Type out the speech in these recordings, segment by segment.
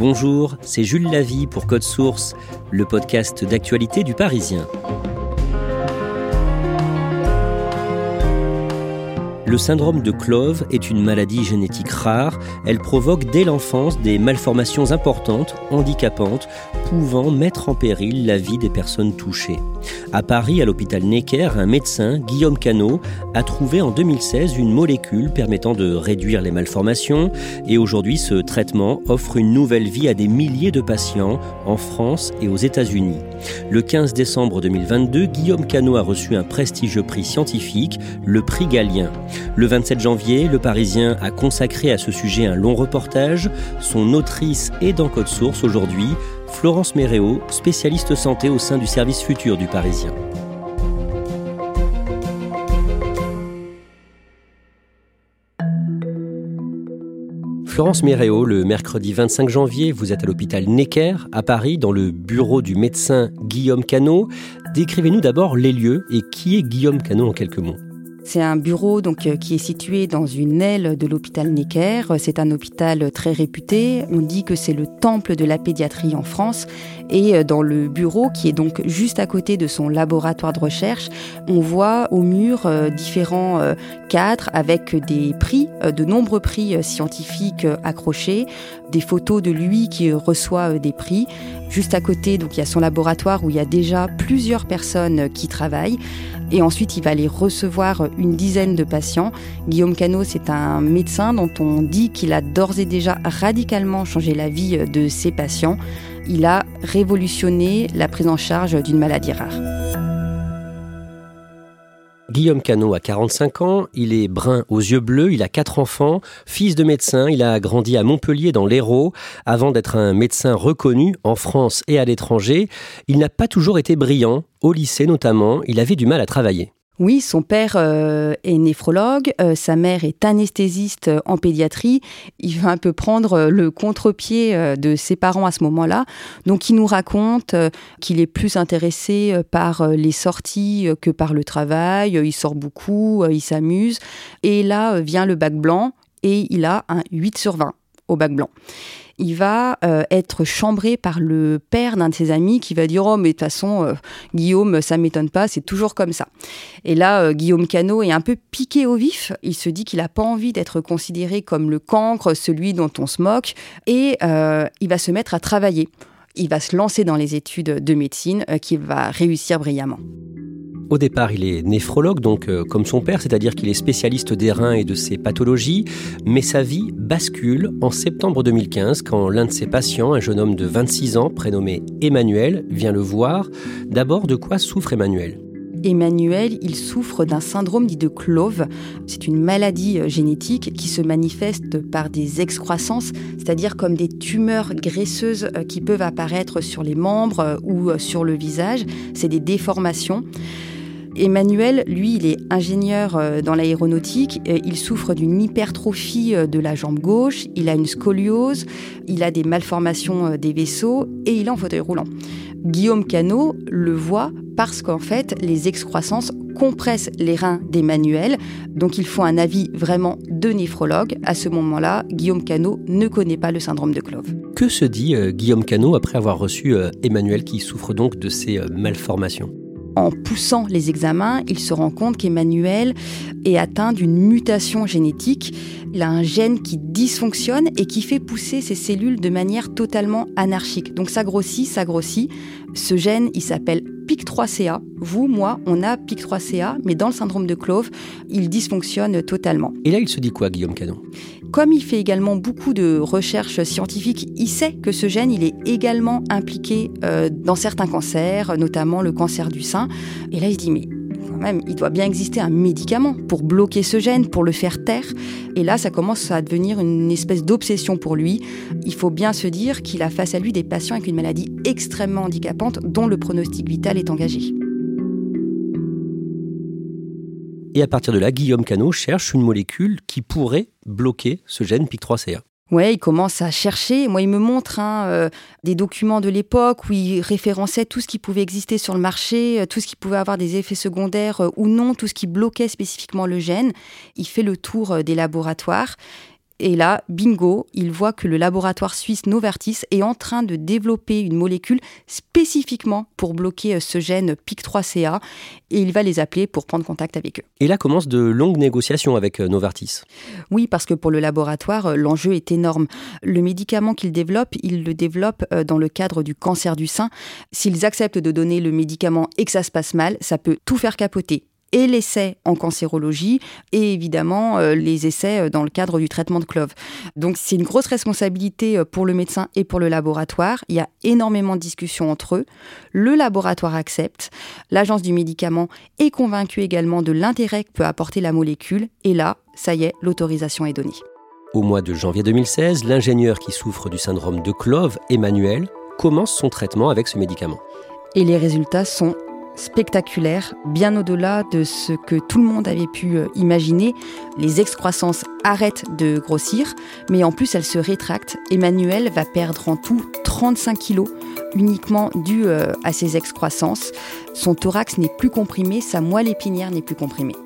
Bonjour, c'est Jules Lavie pour Code Source, le podcast d'actualité du Parisien. Le syndrome de Clove est une maladie génétique rare. Elle provoque dès l'enfance des malformations importantes, handicapantes, pouvant mettre en péril la vie des personnes touchées. À Paris, à l'hôpital Necker, un médecin, Guillaume Canot, a trouvé en 2016 une molécule permettant de réduire les malformations et aujourd'hui ce traitement offre une nouvelle vie à des milliers de patients en France et aux États-Unis. Le 15 décembre 2022, Guillaume Canot a reçu un prestigieux prix scientifique, le prix Galien. Le 27 janvier, Le Parisien a consacré à ce sujet un long reportage. Son autrice est dans Code Source aujourd'hui, Florence Méréo, spécialiste santé au sein du service futur du Parisien. Florence Méréo, le mercredi 25 janvier, vous êtes à l'hôpital Necker, à Paris, dans le bureau du médecin Guillaume Canot. Décrivez-nous d'abord les lieux et qui est Guillaume Canot en quelques mots. C'est un bureau euh, qui est situé dans une aile de l'hôpital Necker. C'est un hôpital très réputé. On dit que c'est le temple de la pédiatrie en France. Et euh, dans le bureau, qui est donc juste à côté de son laboratoire de recherche, on voit au mur euh, différents cadres avec des prix, de nombreux prix scientifiques accrochés, des photos de lui qui reçoit des prix. Juste à côté, donc il y a son laboratoire où il y a déjà plusieurs personnes qui travaillent. Et ensuite, il va aller recevoir une dizaine de patients. Guillaume Cano, c'est un médecin dont on dit qu'il a d'ores et déjà radicalement changé la vie de ses patients. Il a révolutionné la prise en charge d'une maladie rare. Guillaume Cano a 45 ans, il est brun aux yeux bleus, il a quatre enfants, fils de médecin, il a grandi à Montpellier dans l'Hérault. Avant d'être un médecin reconnu en France et à l'étranger, il n'a pas toujours été brillant, au lycée notamment, il avait du mal à travailler. Oui, son père euh, est néphrologue, euh, sa mère est anesthésiste euh, en pédiatrie. Il va un peu prendre le contre-pied de ses parents à ce moment-là. Donc il nous raconte qu'il est plus intéressé par les sorties que par le travail. Il sort beaucoup, il s'amuse. Et là vient le bac blanc et il a un 8 sur 20 au bac blanc il va euh, être chambré par le père d'un de ses amis qui va dire Oh, mais de toute façon, euh, Guillaume, ça m'étonne pas, c'est toujours comme ça. Et là, euh, Guillaume Cano est un peu piqué au vif. Il se dit qu'il n'a pas envie d'être considéré comme le cancre, celui dont on se moque, et il va se mettre à travailler. Il va se lancer dans les études de médecine qu'il va réussir brillamment. Au départ, il est néphrologue, donc euh, comme son père, c'est-à-dire qu'il est spécialiste des reins et de ses pathologies, mais sa vie bascule en septembre 2015 quand l'un de ses patients, un jeune homme de 26 ans prénommé Emmanuel, vient le voir. D'abord, de quoi souffre Emmanuel? Emmanuel, il souffre d'un syndrome dit de Clove. C'est une maladie euh, génétique qui se manifeste par des excroissances, c'est-à-dire comme des tumeurs graisseuses euh, qui peuvent apparaître sur les membres ou sur le visage. C'est des déformations. Emmanuel, lui, il est ingénieur euh, dans l'aéronautique. Il souffre d'une hypertrophie euh, de la jambe gauche. Il a une scoliose. Il a des malformations euh, des vaisseaux et il est en fauteuil roulant. Guillaume Cano le voit parce qu'en fait, les excroissances compressent les reins d'Emmanuel. Donc il faut un avis vraiment de néphrologue. À ce moment-là, Guillaume Cano ne connaît pas le syndrome de Clove. Que se dit Guillaume Cano après avoir reçu Emmanuel qui souffre donc de ces malformations? En poussant les examens, il se rend compte qu'Emmanuel est atteint d'une mutation génétique. Il a un gène qui dysfonctionne et qui fait pousser ses cellules de manière totalement anarchique. Donc ça grossit, ça grossit. Ce gène, il s'appelle PIC3CA. Vous, moi, on a PIC3CA, mais dans le syndrome de Clove, il dysfonctionne totalement. Et là, il se dit quoi, Guillaume Canon? Comme il fait également beaucoup de recherches scientifiques, il sait que ce gène, il est également impliqué euh, dans certains cancers, notamment le cancer du sein. Et là, il se dit, mais même, il doit bien exister un médicament pour bloquer ce gène, pour le faire taire. Et là, ça commence à devenir une espèce d'obsession pour lui. Il faut bien se dire qu'il a face à lui des patients avec une maladie extrêmement handicapante dont le pronostic vital est engagé. Et à partir de là, Guillaume Canot cherche une molécule qui pourrait bloquer ce gène PIC3CA. Ouais, il commence à chercher. Moi, il me montre hein, euh, des documents de l'époque où il référençait tout ce qui pouvait exister sur le marché, euh, tout ce qui pouvait avoir des effets secondaires euh, ou non, tout ce qui bloquait spécifiquement le gène. Il fait le tour des laboratoires et là, bingo, il voit que le laboratoire suisse Novartis est en train de développer une molécule spécifiquement pour bloquer euh, ce gène PIC3CA et il va les appeler pour prendre contact avec eux. Et là commencent de longues négociations avec euh, Novartis. Oui, parce que pour le laboratoire, euh, l'enjeu est énorme. Le médicament qu'il développe, il le développe dans le cadre du cancer du sein. S'ils acceptent de donner le médicament et que ça se passe mal, ça peut tout faire capoter et l'essai en cancérologie et évidemment euh, les essais euh, dans le cadre du traitement de clove. Donc c'est une grosse responsabilité euh, pour le médecin et pour le laboratoire. Il y a énormément de discussions entre eux. Le laboratoire accepte. L'agence du médicament est convaincue également de l'intérêt que peut apporter la molécule. Et là, ça y est, l'autorisation est donnée. Au mois de janvier 2016, l'ingénieur qui souffre du syndrome de Clove, Emmanuel, commence son traitement avec ce médicament. Et les résultats sont spectaculaire, bien au-delà de ce que tout le monde avait pu euh, imaginer. Les excroissances arrêtent de grossir, mais en plus elles se rétractent. Emmanuel va perdre en tout 35 kilos uniquement dû euh, à ces excroissances. Son thorax n'est plus comprimé, sa moelle épinière n'est plus comprimée.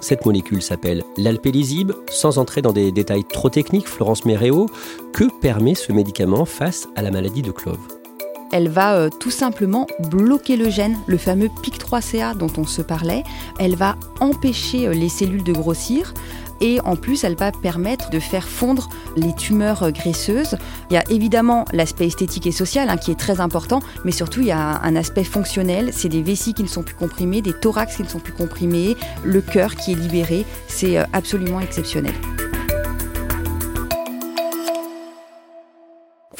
Cette molécule s'appelle l'alpélizib. Sans entrer dans des détails trop techniques, Florence Méréo, que permet ce médicament face à la maladie de Clove? Elle va euh, tout simplement bloquer le gène, le fameux PIC3CA dont on se parlait. Elle va empêcher euh, les cellules de grossir et en plus elle va permettre de faire fondre les tumeurs euh, graisseuses. Il y a évidemment l'aspect esthétique et social hein, qui est très important, mais surtout il y a un aspect fonctionnel, c'est des vessies qui ne sont plus comprimées, des thorax qui ne sont plus comprimés, le cœur qui est libéré, c'est absolument exceptionnel.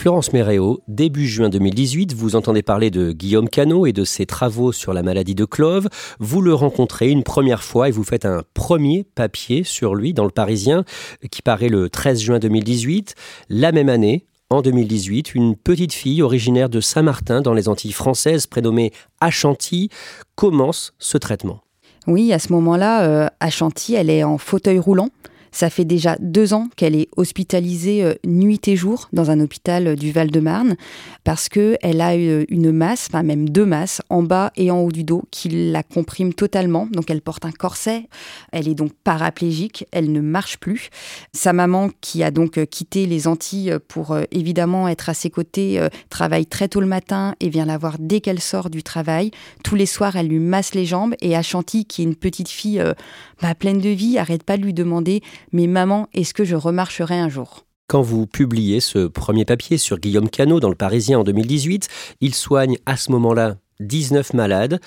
Florence Méréo, début juin 2018, vous entendez parler de Guillaume Cano et de ses travaux sur la maladie de Clove. Vous le rencontrez une première fois et vous faites un premier papier sur lui dans le Parisien qui paraît le 13 juin 2018. La même année, en 2018, une petite fille originaire de Saint-Martin dans les Antilles françaises, prénommée Achanti, commence ce traitement. Oui, à ce moment-là, euh, elle est en fauteuil roulant. Ça fait déjà deux ans qu'elle est hospitalisée euh, nuit et jour dans un hôpital euh, du Val-de-Marne parce qu'elle a euh, une masse, enfin même deux masses, en bas et en haut du dos qui la compriment totalement. Donc elle porte un corset, elle est donc paraplégique, elle ne marche plus. Sa maman, qui a donc quitté les Antilles pour évidemment être à ses côtés, travaille très tôt le matin et vient la voir dès qu'elle sort du travail. Tous les soirs, elle lui masse les jambes et Achanti, qui est une petite fille bah, pleine de vie, arrête pas de lui demander mais maman, est-ce que je remarcherai un jour? Quand vous publiez ce premier papier sur Guillaume Cano dans le Parisien en 2018, il soigne à ce moment-là 19 malades.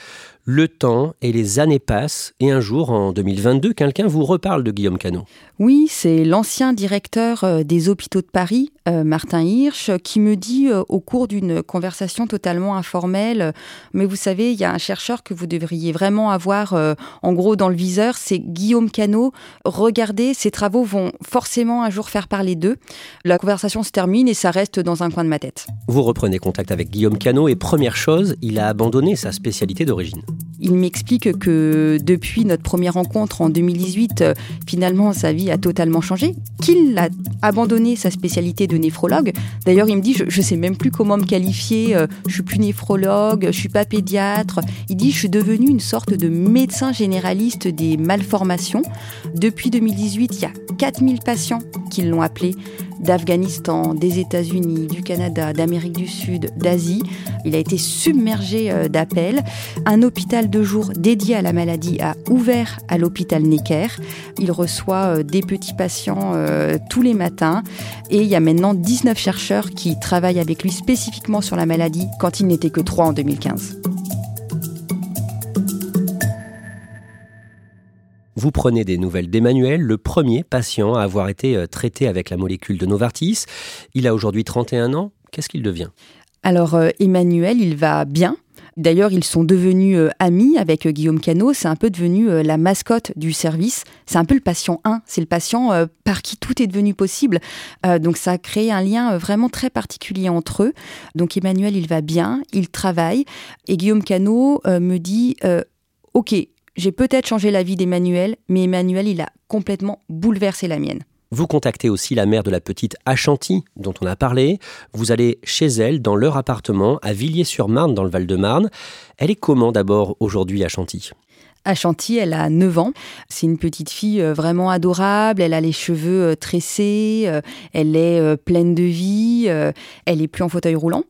Le temps et les années passent et un jour, en 2022, quelqu'un vous reparle de Guillaume Cano. Oui, c'est l'ancien directeur euh, des hôpitaux de Paris, euh, Martin Hirsch, qui me dit euh, au cours d'une conversation totalement informelle, mais vous savez, il y a un chercheur que vous devriez vraiment avoir en gros dans le viseur, c'est Guillaume Cano. Regardez, ses travaux vont forcément un jour faire parler d'eux. La conversation se termine et ça reste dans un coin de ma tête. Vous reprenez contact avec Guillaume Cano et première chose, il a abandonné sa spécialité d'origine. Il m'explique que depuis notre première rencontre en 2018, finalement, sa vie a totalement changé, qu'il a abandonné sa spécialité de néphrologue. D'ailleurs, il me dit, je, ne sais même plus comment me qualifier, euh, je suis plus néphrologue, je suis pas pédiatre. Il dit, je suis devenu une sorte de médecin généraliste des malformations. Depuis 2018, il y a 4000 patients qui l'ont appelé. d'Afghanistan, des États-Unis, du Canada, d'Amérique du Sud, d'Asie. Il a été submergé euh, d'appels. Un hôpital de jour dédié à la maladie a ouvert à l'hôpital Necker. Il reçoit euh, des petits patients euh, tous les matins et il y a maintenant 19 chercheurs qui travaillent avec lui spécifiquement sur la maladie quand il n'était que 3 en 2015. Vous prenez des nouvelles d'Emmanuel, le premier patient à avoir été euh, traité avec la molécule de Novartis. Il a aujourd'hui 31 ans. Qu'est-ce qu'il devient? Alors Emmanuel, il va bien. D'ailleurs, ils sont devenus euh, amis avec Guillaume Cano. C'est un peu devenu la mascotte du service. C'est un peu le patient 1. C'est le patient par qui tout est devenu possible. donc, ça a créé un lien vraiment très particulier entre eux. Donc, Emmanuel, il va bien, il travaille. Et Guillaume Cano me dit Ok, j'ai peut-être changé la vie d'Emmanuel, mais Emmanuel, il a complètement bouleversé la mienne. Vous contactez aussi la mère de la petite Achanti, dont on a parlé. Vous allez chez elle, dans leur appartement, à Villiers-sur-Marne, dans le Val-de-Marne. Elle est comment d'abord aujourd'hui, Achanti Achanti, elle a 9 ans. C'est une petite fille euh, vraiment adorable. Elle a les cheveux euh, tressés. Euh, elle est pleine de vie. Elle est plus en fauteuil roulant.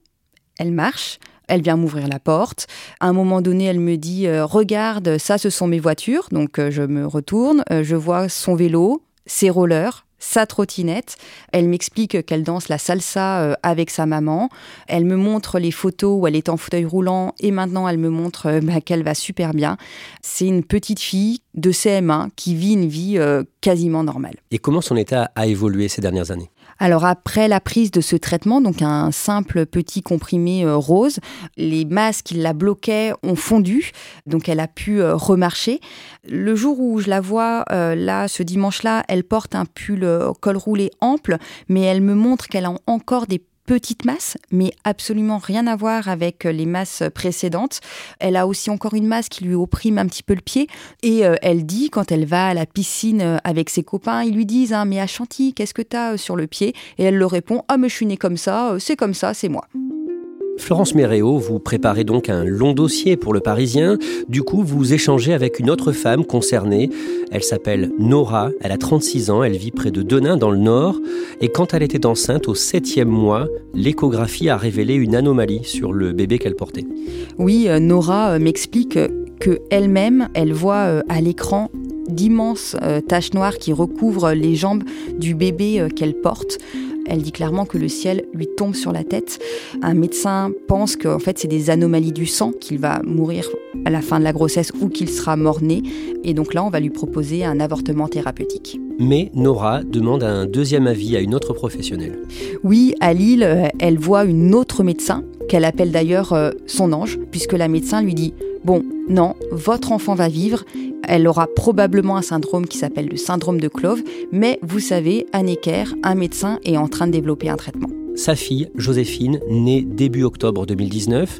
Elle marche. Elle vient m'ouvrir la porte. À un moment donné, elle me dit Regarde, ça, ce sont mes voitures. Donc, je me retourne. Je vois son vélo, ses rollers, sa trottinette. Elle m'explique qu'elle danse la salsa avec sa maman. Elle me montre les photos où elle est en fauteuil roulant et maintenant elle me montre bah, qu'elle va super bien. C'est une petite fille de CM1 qui vit une vie quasiment normale. Et comment son état a évolué ces dernières années? Alors après la prise de ce traitement, donc un simple petit comprimé euh, rose, les masques qui la bloquaient ont fondu, donc elle a pu euh, remarcher. Le jour où je la vois, euh, là, ce dimanche-là, elle porte un pull col roulé ample, mais elle me montre qu'elle a encore des petite masse, mais absolument rien à voir avec euh, les masses précédentes. Elle a aussi encore une masse qui lui opprime un petit peu le pied. Et euh, elle dit, quand elle va à la piscine euh, avec ses copains, ils lui disent hein, Mais à Chantilly, qu'est-ce que t'as sur le pied? Et elle leur répond Ah, mais je suis née comme ça, c'est comme ça, c'est moi. Florence Méréo, vous préparez donc un long dossier pour le Parisien. Du coup, vous échangez avec une autre femme concernée. Elle s'appelle Nora, elle a 36 ans, elle vit près de Denain dans le Nord. Et quand elle était enceinte, au septième mois, l'échographie a révélé une anomalie sur le bébé qu'elle portait. Oui, euh, Nora euh, m'explique que elle-même, elle voit euh, à l'écran d'immenses taches noires qui recouvrent les jambes du bébé qu'elle porte. Elle dit clairement que le ciel lui tombe sur la tête. Un médecin pense qu'en fait c'est des anomalies du sang, qu'il va mourir à la fin de la grossesse ou qu'il sera mort-né. Et donc là, on va lui proposer un avortement thérapeutique. Mais Nora demande un deuxième avis à une autre professionnelle. Oui, à Lille, euh, elle voit une autre médecin, qu'elle appelle d'ailleurs euh, son ange, puisque la médecin lui dit Bon, non, votre enfant va vivre, elle aura probablement un syndrome qui s'appelle le syndrome de Clove, mais vous savez, à Necker, un médecin est en train de développer un traitement. Sa fille, Joséphine, née début octobre 2019.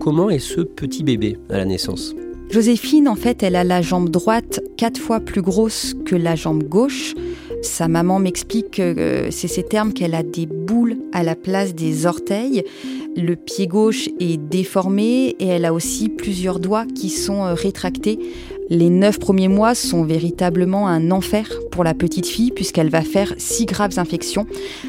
Comment est ce petit bébé à la naissance? Joséphine, en fait, elle a la jambe droite quatre fois plus grosse que la jambe gauche. Sa maman m'explique que euh, c'est ces termes qu'elle a des boules à la place des orteils. Le pied gauche est déformé et elle a aussi plusieurs doigts qui sont euh, rétractés. Les neuf premiers mois sont véritablement un enfer pour la petite fille puisqu'elle va faire six graves infections.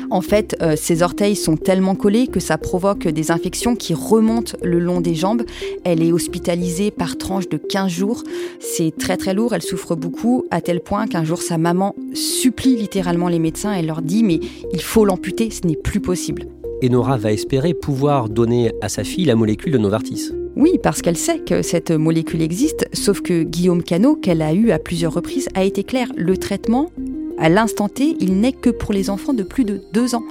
En fait, euh, ses orteils sont tellement collés que ça provoque des infections qui remontent le long des jambes. Elle est hospitalisée par tranche de 15 jours. C'est très très lourd, elle souffre beaucoup à tel point qu'un jour sa maman supplie littéralement les médecins. Elle leur dit mais il faut l'amputer, ce n'est plus possible. Et Nora va espérer pouvoir donner à sa fille la molécule de Novartis. Oui, parce qu'elle sait que cette molécule existe, sauf que Guillaume Cano, qu'elle a eu à plusieurs reprises, a été clair. Le traitement, à l'instant T, il n'est que pour les enfants de plus de 2 ans.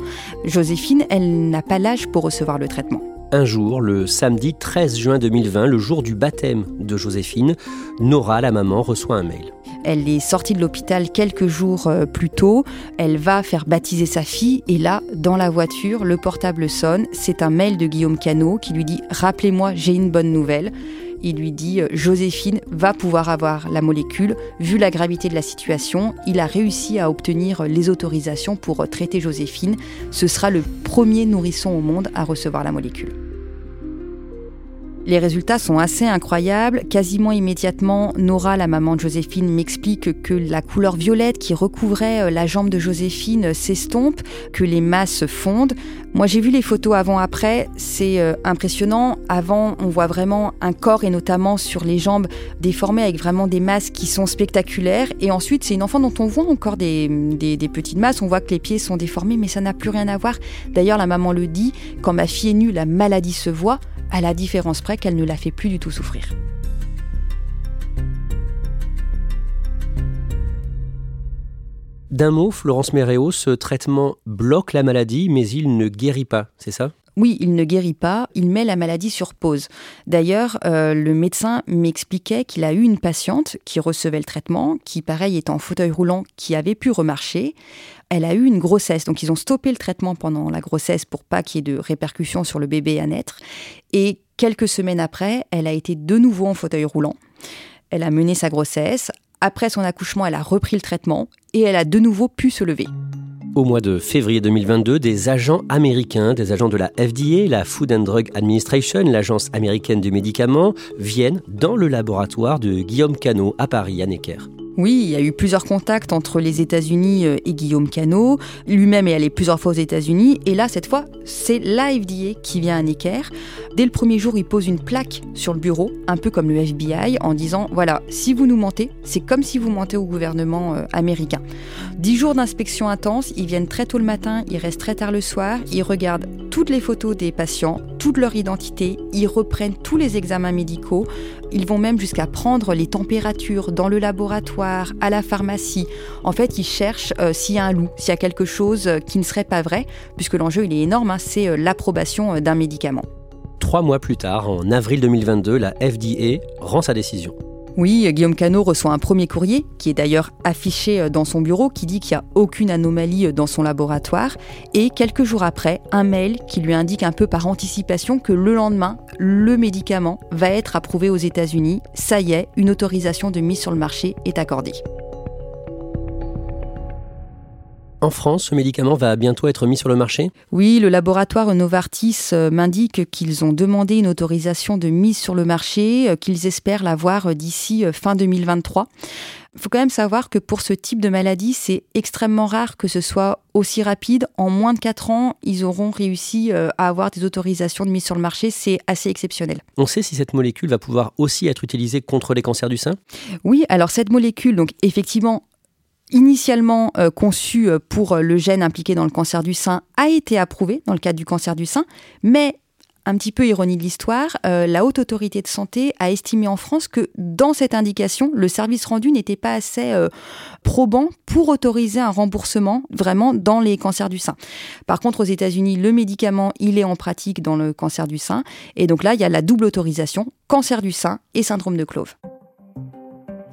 Joséphine, elle n'a pas l'âge pour recevoir le traitement. Un jour, le samedi 13 juin 2020, le jour du baptême de Joséphine, Nora, la maman, reçoit un mail. Elle est sortie de l'hôpital quelques jours euh, plus tôt. Elle va faire baptiser sa fille et là, dans la voiture, le portable sonne. C'est un mail de Guillaume Cano qui lui dit Rappelez-moi, j'ai une bonne nouvelle. Il lui dit euh, Joséphine va pouvoir avoir la molécule. Vu la gravité de la situation, il a réussi à obtenir les autorisations pour traiter Joséphine. Ce sera le premier nourrisson au monde à recevoir la molécule. Les résultats sont assez incroyables. Quasiment immédiatement, Nora, la maman de Joséphine, m'explique que la couleur violette qui recouvrait euh, la jambe de Joséphine s'estompe, que les masses fondent. Moi, j'ai vu les photos avant-après, c'est euh, impressionnant. Avant, on voit vraiment un corps et notamment sur les jambes déformées avec vraiment des masses qui sont spectaculaires. Et ensuite, c'est une enfant dont on voit encore des, des petites masses. On voit que les pieds sont déformés, mais ça n'a plus rien à voir. D'ailleurs, la maman le dit, quand ma fille est nue, la maladie se voit à la différence près qu'elle ne la fait plus du tout souffrir. D'un mot, Florence Méréo, ce traitement bloque la maladie, mais il ne guérit pas, c'est ça? Oui, il ne guérit pas, il met la maladie sur pause. D'ailleurs, euh, le médecin m'expliquait qu'il a eu une patiente qui recevait le traitement, qui pareil est en fauteuil roulant, qui avait pu remarcher. Elle a eu une grossesse, donc ils ont stoppé le traitement pendant la grossesse pour pas qu'il y ait de répercussions sur le bébé à naître. Et quelques semaines après, elle a été de nouveau en fauteuil roulant. Elle a mené sa grossesse. Après son accouchement, elle a repris le traitement et elle a de nouveau pu se lever. Au mois de février 2022, des agents américains, des agents de la FDA, la Food and Drug Administration, l'agence américaine du médicament, viennent dans le laboratoire de Guillaume Cano à Paris, à Necker. Oui, il y a eu plusieurs contacts entre les États-Unis euh, et Guillaume Cano. Lui-même est allé plusieurs fois aux États-Unis. Et là, cette fois, c'est l'AFDA qui vient à Necker. Dès le premier jour, il pose une plaque sur le bureau, un peu comme le FBI, en disant voilà, si vous nous mentez, c'est comme si vous mentez au gouvernement euh, américain. Dix jours d'inspection intense, ils viennent très tôt le matin, ils restent très tard le soir, ils regardent toutes les photos des patients, toute leur identité, ils reprennent tous les examens médicaux, ils vont même jusqu'à prendre les températures dans le laboratoire, à la pharmacie. En fait, ils cherchent euh, s'il y a un loup, s'il y a quelque chose euh, qui ne serait pas vrai, puisque l'enjeu il est énorme, hein, c'est euh, l'approbation d'un médicament. Trois mois plus tard, en avril 2022, la FDA rend sa décision. Oui, Guillaume Cano reçoit un premier courrier, qui est d'ailleurs affiché dans son bureau, qui dit qu'il n'y a aucune anomalie dans son laboratoire, et quelques jours après, un mail qui lui indique un peu par anticipation que le lendemain, le médicament va être approuvé aux États-Unis. Ça y est, une autorisation de mise sur le marché est accordée. En France, ce médicament va bientôt être mis sur le marché? Oui, le laboratoire Novartis euh, m'indique qu'ils ont demandé une autorisation de mise sur le marché, euh, qu'ils espèrent l'avoir euh, d'ici fin 2023. Il faut quand même savoir que pour ce type de maladie, c'est extrêmement rare que ce soit aussi rapide. En moins de 4 ans, ils auront réussi à avoir des autorisations de mise sur le marché. C'est assez exceptionnel. On sait si cette molécule va pouvoir aussi être utilisée contre les cancers du sein? Oui, alors cette molécule, donc effectivement, initialement euh, conçu euh, pour euh, le gène impliqué dans le cancer du sein a été approuvé dans le cadre du cancer du sein, mais un petit peu ironie de l'histoire, la haute autorité de santé a estimé en France que dans cette indication, le service rendu n'était pas assez probant pour autoriser un remboursement vraiment dans les cancers du sein. Par contre, aux États-Unis, le médicament, il est en pratique dans le cancer du sein. Et donc là, il y a la double autorisation, cancer du sein et syndrome de Clove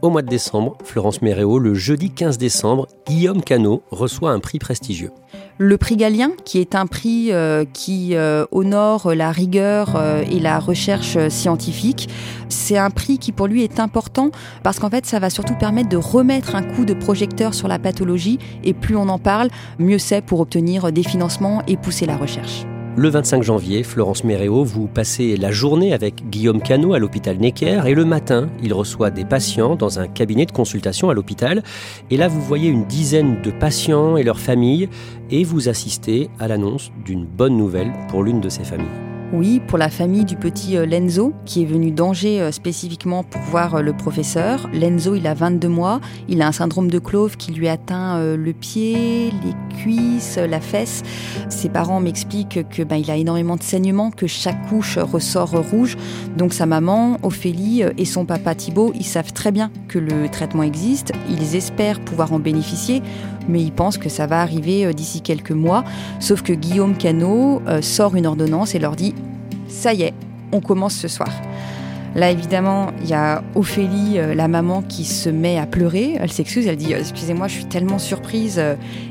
au mois de décembre, Florence Méréo, le jeudi 15 décembre, Guillaume Cano reçoit un prix prestigieux. Le prix Galien, qui est un prix euh, qui euh, honore la rigueur euh, et la recherche scientifique, c'est un prix qui pour lui est important parce qu'en fait ça va surtout permettre de remettre un coup de projecteur sur la pathologie et plus on en parle, mieux c'est pour obtenir des financements et pousser la recherche. Le 25 janvier, Florence Méréo, vous passez la journée avec Guillaume Cano à l'hôpital Necker et le matin, il reçoit des patients dans un cabinet de consultation à l'hôpital. Et là, vous voyez une dizaine de patients et leurs familles et vous assistez à l'annonce d'une bonne nouvelle pour l'une de ces familles. Oui, pour la famille du petit euh, Lenzo, qui est venu d'Angers euh, spécifiquement pour voir euh, le professeur. Lenzo, il a 22 mois, il a un syndrome de Clove qui lui atteint le pied, les cuisses, la fesse. Ses parents m'expliquent que ben, il a énormément de saignements, que chaque couche ressort rouge. Donc sa maman, Ophélie, et son papa Thibault, ils savent très bien que le traitement existe. Ils espèrent pouvoir en bénéficier, mais ils pensent que ça va arriver d'ici quelques mois. Sauf que Guillaume Cano sort une ordonnance et leur dit ça y est, on commence ce soir. Là, évidemment, il y a Ophélie, euh, la maman, qui se met à pleurer. Elle s'excuse, elle dit Excusez-moi, je suis tellement surprise.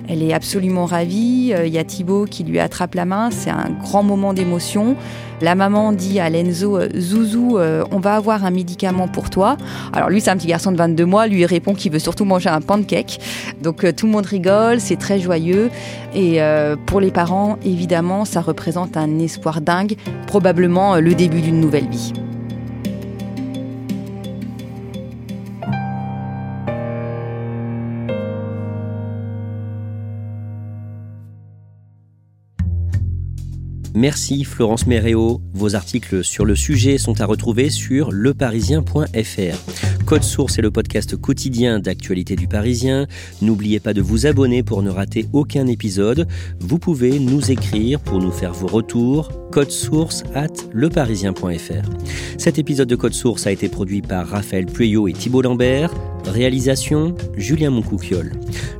Elle est absolument ravie. Euh, il y a Thibaut qui lui attrape la main. C'est un grand moment d'émotion. La maman dit à Lenzo euh, Zouzou, on va avoir un médicament pour toi. Alors, lui, c'est un petit garçon de 22 mois. Lui, il répond qu'il veut surtout manger un pancake. Donc, tout le monde rigole, c'est très joyeux. Et pour les parents, évidemment, ça représente un espoir dingue, probablement le début d'une nouvelle vie. Merci Florence Méréo. Vos articles sur le sujet sont à retrouver sur leparisien.fr. Code Source est le podcast quotidien d'actualité du Parisien. N'oubliez pas de vous abonner pour ne rater aucun épisode. Vous pouvez nous écrire pour nous faire vos retours. Code Source at leparisien.fr. Cet épisode de Code Source a été produit par Raphaël Pueyo et Thibault Lambert. Réalisation Julien Moncouquiole.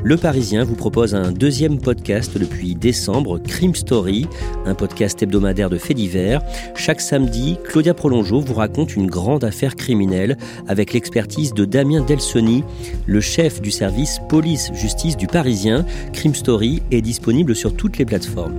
Le Parisien vous propose un deuxième podcast depuis décembre, Crime Story, un podcast hebdomadaire de faits divers. Chaque samedi, Claudia Prolongeau vous raconte une grande affaire criminelle avec l'expertise de Damien Delsoni, le chef du service police-justice du Parisien. Crime Story est disponible sur toutes les plateformes.